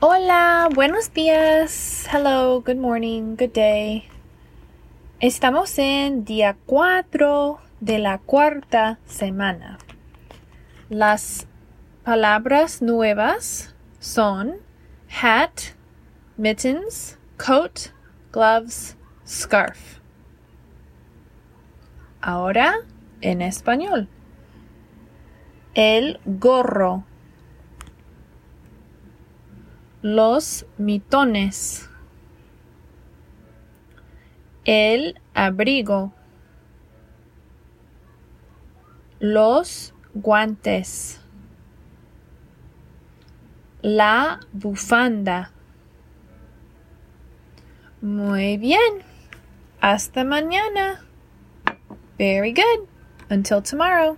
Hola, buenos días. Hello, good morning, good day. Estamos en día 4 de la cuarta semana. Las palabras nuevas son hat, mittens, coat, gloves, scarf. Ahora en español. El gorro los mitones, el abrigo, los guantes, la bufanda. Muy bien. Hasta mañana. Very good. Until tomorrow.